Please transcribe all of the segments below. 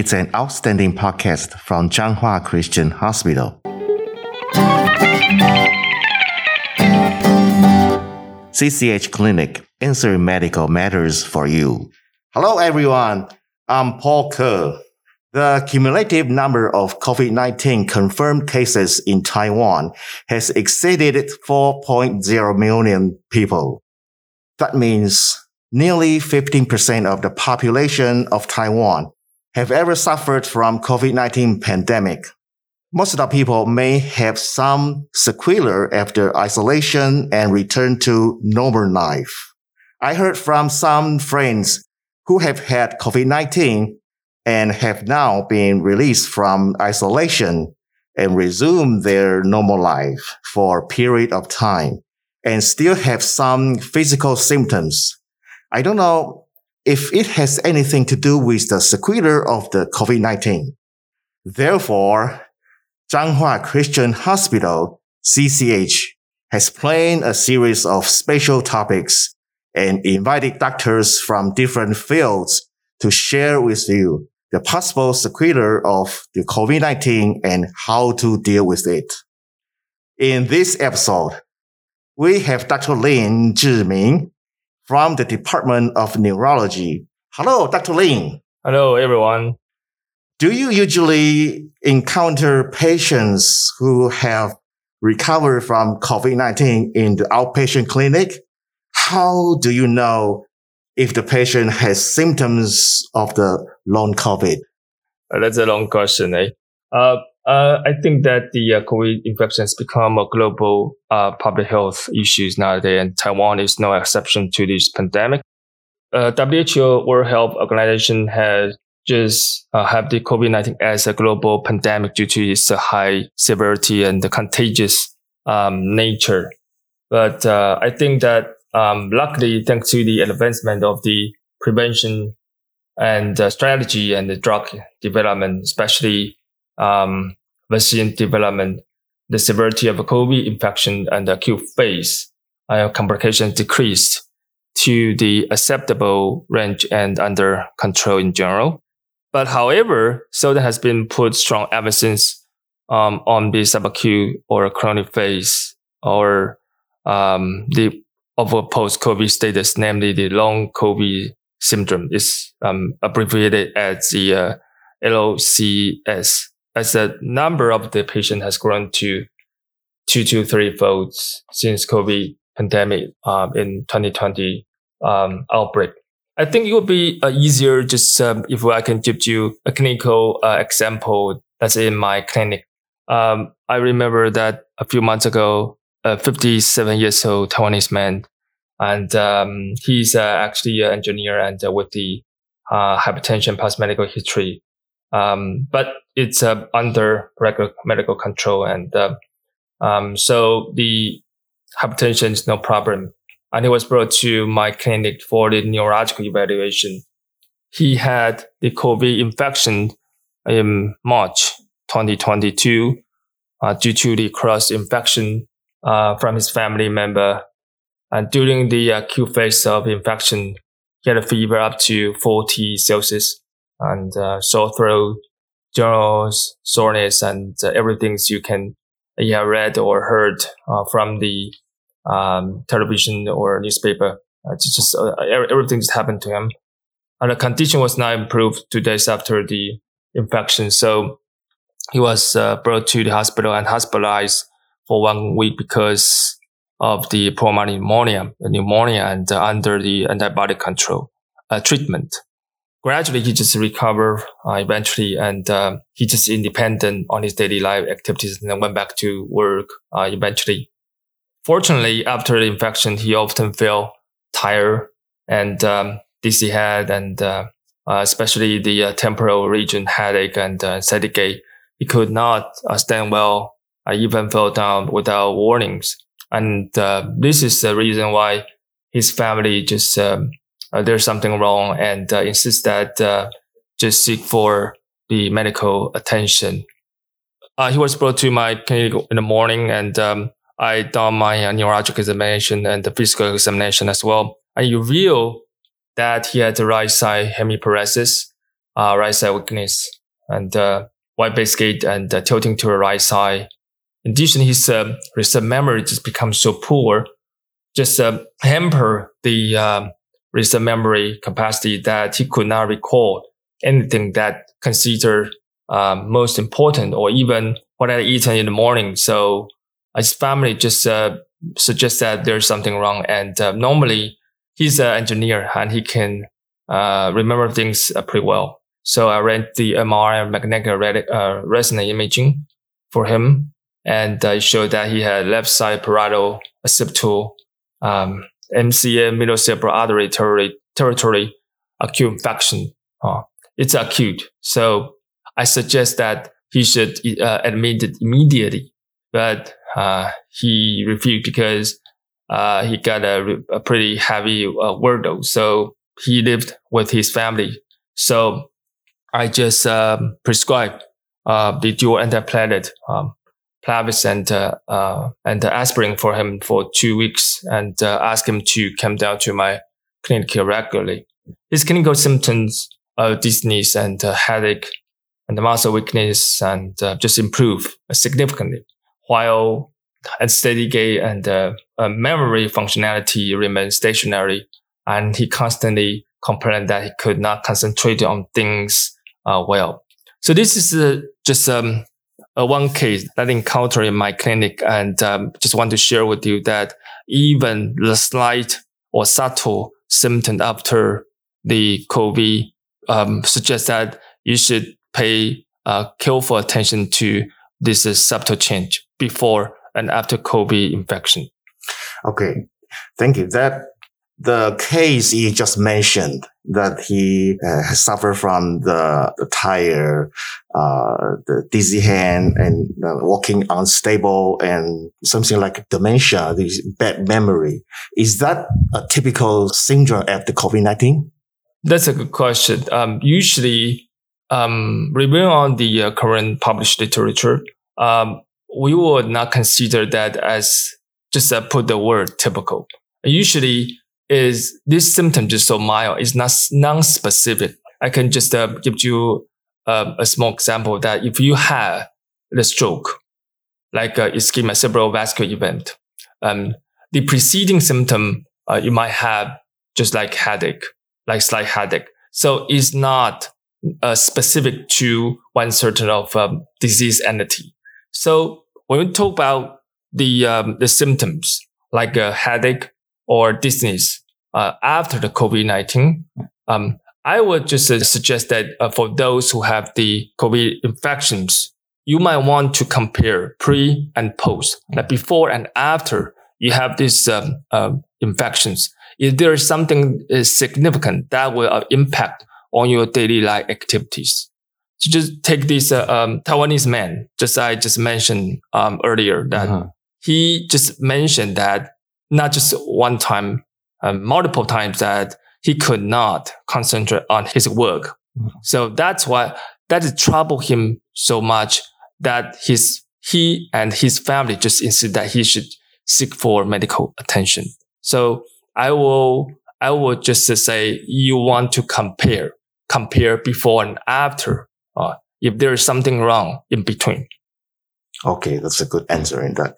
It's an outstanding podcast from Changhua Christian Hospital. CCH Clinic, answering medical matters for you. Hello, everyone. I'm Paul Ke. The cumulative number of COVID-19 confirmed cases in Taiwan has exceeded 4.0 million people. That means nearly 15% of the population of Taiwan have ever suffered from COVID-19 pandemic. Most of the people may have some sequelae after isolation and return to normal life. I heard from some friends who have had COVID-19 and have now been released from isolation and resumed their normal life for a period of time and still have some physical symptoms. I don't know if it has anything to do with the sequelae of the COVID-19. Therefore, Changhua Christian Hospital, CCH, has planned a series of special topics and invited doctors from different fields to share with you the possible sequelae of the COVID-19 and how to deal with it. In this episode, we have Dr. Lin Chih-ming from the Department of Neurology. Hello, Dr. Lin. Hello, everyone. Do you usually encounter patients who have recovered from COVID-19 in the outpatient clinic? How do you know if the patient has symptoms of the long COVID? Uh, that's a long question, eh? Uh, uh, I think that the uh, COVID infection has become a global uh, public health issues nowadays, and Taiwan is no exception to this pandemic. Uh, WHO World Health Organization has just uh, have the COVID-19 as a global pandemic due to its high severity and the contagious um, nature. But uh, I think that um, luckily, thanks to the advancement of the prevention and uh, strategy and the drug development, especially um, vaccine development, the severity of a COVID infection and acute phase uh, complications decreased to the acceptable range and under control in general. But however, so there has been put strong emphasis um, on the subacute or chronic phase or um, the of a post-COVID status, namely the long COVID syndrome, is um, abbreviated as the uh, LCS. As the number of the patient has grown to two to three folds since COVID pandemic um, in 2020 um, outbreak. I think it would be uh, easier just um, if I can give you a clinical uh, example that's in my clinic. Um, I remember that a few months ago, a 57 years old Taiwanese man, and um, he's uh, actually an engineer and uh, with the uh, hypertension past medical history. Um, but it's uh, under regular medical control, and um, so the hypertension is no problem and he was brought to my clinic for the neurological evaluation. He had the COVID infection in March 2022 uh, due to the cross infection uh, from his family member. And during the acute phase of infection, he had a fever up to 40 Celsius and uh, sore throat, general soreness, and uh, everything you can yeah, read or heard uh, from the um, television or newspaper. Uh, just, just uh, everything just happened to him, and the condition was not improved two days after the infection. So he was uh, brought to the hospital and hospitalized for one week because of the pulmonary pneumonia, pneumonia, and under the antibiotic control treatment. Gradually, he just recovered uh, eventually, and he just independent on his daily life activities, and then went back to work eventually. Fortunately, after the infection, he often felt tired and um, dizzy head, and uh, uh, especially the uh, temporal region headache and uh. He could not uh, stand well. I even fell down without warnings, and uh, this is the reason why his family just um, uh, there's something wrong and uh, insist that just seek for the medical attention. he was brought to my clinic in the morning and. Um, I done my uh, neurological examination and the physical examination as well. And reveal that he had the right side hemiparesis. uh, right side weakness and uh, wide base gait and uh, tilting to the right side. In addition, his uh, recent memory just becomes so poor, just uh, hamper the recent memory capacity that he could not recall anything that considered um, most important or even what I eaten in the morning. So his family just uh, suggests that there's something wrong. And uh, normally he's an engineer and he can uh, remember things uh, pretty well. So I ran the MRI magnetic uh, resonance imaging for him, and it showed that he had left side parietal occipital um, MCA middle cerebral artery territory, territory acute infarction. Uh, it's acute, so I suggest that he should uh, admit it immediately. But uh, he refused because uh, he got a, a pretty heavy uh, workload. So he lived with his family. So I just um, prescribed uh, the dual antiplatelet, um, Plavix and uh, uh, and aspirin for him for two weeks, and uh, asked him to come down to my clinic regularly. His clinical symptoms of dizziness and uh, headache and muscle weakness and uh, just improve significantly, while steady gait and memory functionality remain stationary. And he constantly complained that he could not concentrate on things uh, well. So this is uh, just um, a one case that I encountered in my clinic, and um, just want to share with you that even the slight or subtle symptom after the COVID um, suggests that you should pay uh, careful attention to this uh, subtle change before and after COVID infection. Okay, thank you. That the case you just mentioned that he uh, suffered from the, the tire, uh, the dizzy hand and uh, walking unstable and something like dementia, this bad memory. Is that a typical syndrome after COVID-19? That's a good question. Um, usually, um, reviewing on the uh, current published literature, um, we would not consider that as just put the word typical. Usually, is this symptom just so mild? It's not non-specific. I can just uh, give you uh, a small example that if you have the stroke, like uh, ischemic cerebral vascular event, um, the preceding symptom uh, you might have just like headache, like slight headache. So it's not uh, specific to one certain of um, disease entity. So when we talk about the um, the symptoms like a headache or dizziness uh, after the COVID 19, um, I would just uh, suggest that uh, for those who have the COVID infections, you might want to compare pre and post, like before and after you have these um, um, infections. If there is something uh, significant that will uh, impact on your daily life activities. So just take this uh, um, Taiwanese man, just I just mentioned um, earlier that uh-huh. he just mentioned that not just one time, um, multiple times that he could not concentrate on his work. So that's why that troubled him so much that his he and his family just insist that he should seek for medical attention. So I will I will just say you want to compare compare before and after. Uh, if there is something wrong in between. Okay, that's a good answer in that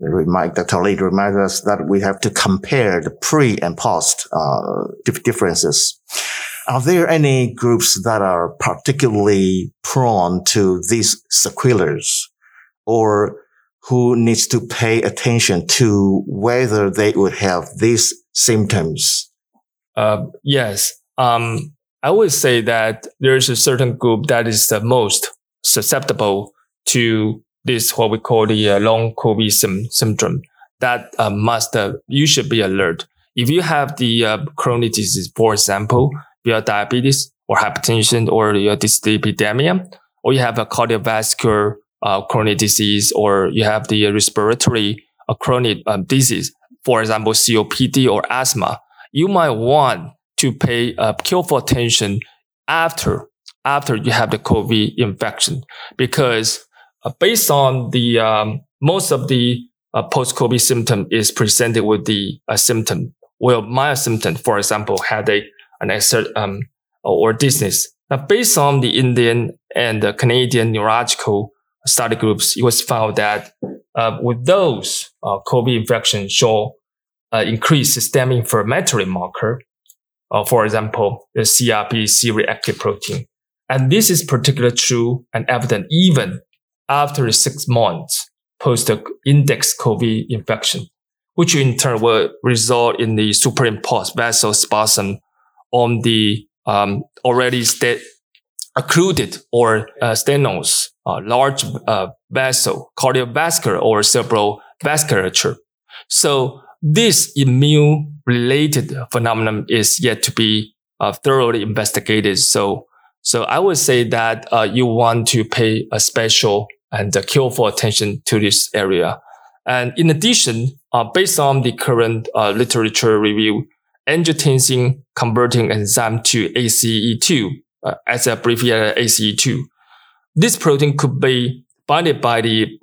remind Dr. Lee reminds us that we have to compare the pre and post uh, differences. Are there any groups that are particularly prone to these sequelae or who needs to pay attention to whether they would have these symptoms? Uh, yes. Um, I would say that there's a certain group that is the most susceptible to this what we call the uh, long COVID sim- syndrome that uh, must uh, you should be alert. If you have the uh, chronic disease, for example, your diabetes or hypertension or your dyslipidemia, or you have a cardiovascular uh, chronic disease, or you have the respiratory uh, chronic um, disease, for example, COPD or asthma, you might want to pay careful attention after after you have the COVID infection because based on the um, most of the uh, post-COVID symptom is presented with the uh, symptom, well, mild symptom, for example, headache and exert, um, or dizziness. Now, based on the Indian and the Canadian neurological study groups, it was found that uh, with those uh, COVID infections show uh, increased systemic inflammatory marker, uh, for example, the CRP C-reactive protein. And this is particularly true and evident even after six months post index COVID infection, which in turn will result in the superimposed vessel spasm on the um, already sta- occluded or uh, stenosis, uh, large uh, vessel, cardiovascular or cerebral vasculature. So this immune related phenomenon is yet to be uh, thoroughly investigated. So, so I would say that uh, you want to pay a special and careful attention to this area. And in addition, uh, based on the current uh, literature review, angiotensin converting enzyme to ACE2, uh, as abbreviated ACE2, this protein could be binded by the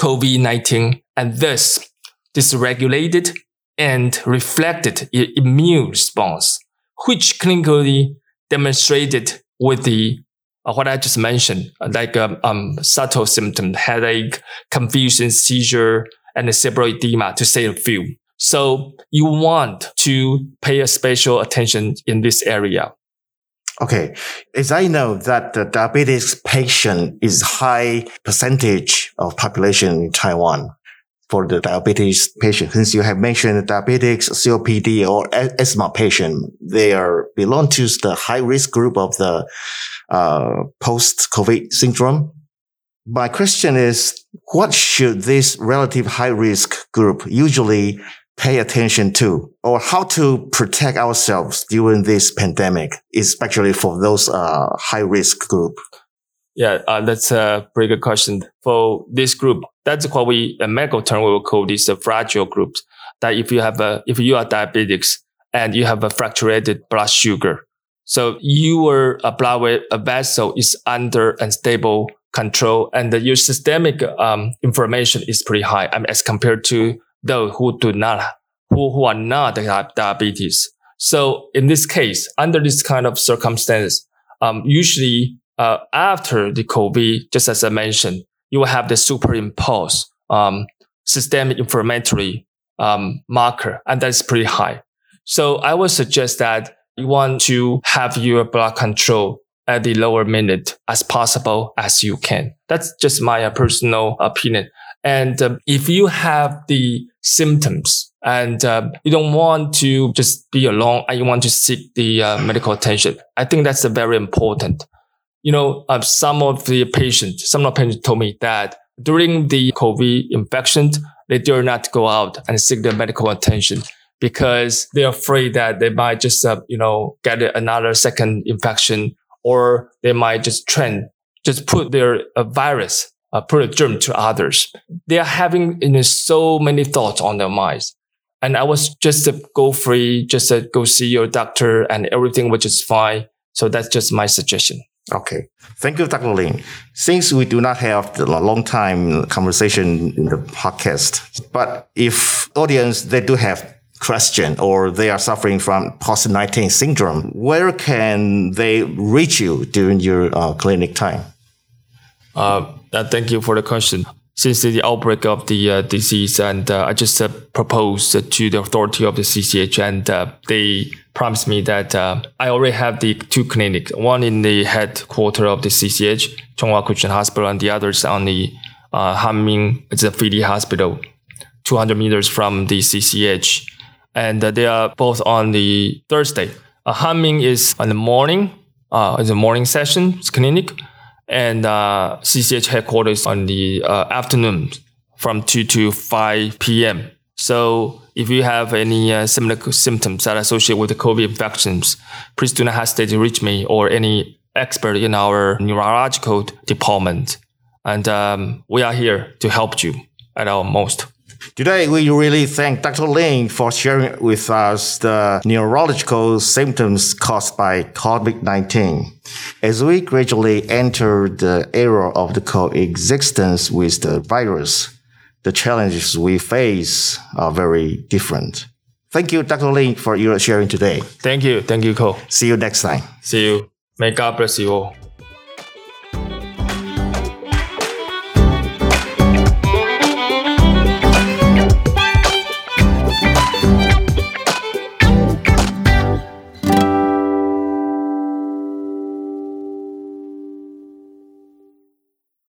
COVID-19 and thus dysregulated and reflected immune response, which clinically demonstrated with the uh, what I just mentioned, like um, um, subtle symptom, headache, confusion, seizure, and cerebral edema, to say a few. So you want to pay a special attention in this area. Okay. As I know that the diabetes patient is high percentage of population in Taiwan for the diabetes patient. Since you have mentioned diabetics, COPD or asthma patient, they are belong to the high risk group of the uh, post COVID syndrome. My question is, what should this relative high risk group usually pay attention to or how to protect ourselves during this pandemic, especially for those uh, high risk group? Yeah, uh, that's a pretty good question. For this group, that's what we, a medical term, we will call this uh, fragile groups. That if you have a, if you are diabetics and you have a fractured blood sugar, so your uh, blood vessel is under unstable control and your systemic um, inflammation is pretty high I mean, as compared to those who do not, who, who are not diabetes. So in this case, under this kind of circumstance, um, usually uh, after the COVID, just as I mentioned, you will have the superimposed um, systemic inflammatory um, marker, and that's pretty high. So I would suggest that you want to have your blood control at the lower minute as possible as you can. That's just my uh, personal opinion. And um, if you have the symptoms and uh, you don't want to just be alone and you want to seek the uh, medical attention, I think that's very important. You know, uh, some of the patients, some of the patients told me that during the COVID infection, they dare not go out and seek the medical attention because they're afraid that they might just, uh, you know, get another second infection or they might just trend, just put their uh, virus uh, put a germ to others. They are having you know, so many thoughts on their minds. And I was just to go free, just to go see your doctor and everything, which is fine. So that's just my suggestion. Okay. Thank you, Dr. Lin. Since we do not have the long time conversation in the podcast, but if audience, they do have question or they are suffering from post-19 syndrome, where can they reach you during your uh, clinic time? Uh, uh, thank you for the question. Since the outbreak of the uh, disease, and uh, I just uh, proposed to the authority of the CCH, and they promised me that uh, I already have the two clinics, one in the headquarter of the CCH, Changhua Christian Hospital, and the others on the uh, Hanming, it's a FIDI hospital, 200 meters from the CCH. And they are both on the Thursday. Uh, Hanming is on the morning, uh, it's a morning session, clinic and uh, CCH headquarters on the uh, afternoon from 2 to 5 p.m. So if you have any uh, similar symptoms that are associated with the COVID infections, please do not hesitate to reach me or any expert in our neurological department. And um, we are here to help you at our most. Today, we really thank Dr. Lin for sharing with us the neurological symptoms caused by COVID-19. As we gradually enter the era of the coexistence with the virus, the challenges we face are very different. Thank you, Dr. Lin, for your sharing today. Thank you. Thank you, Cole. See you next time. See you. May God bless you all.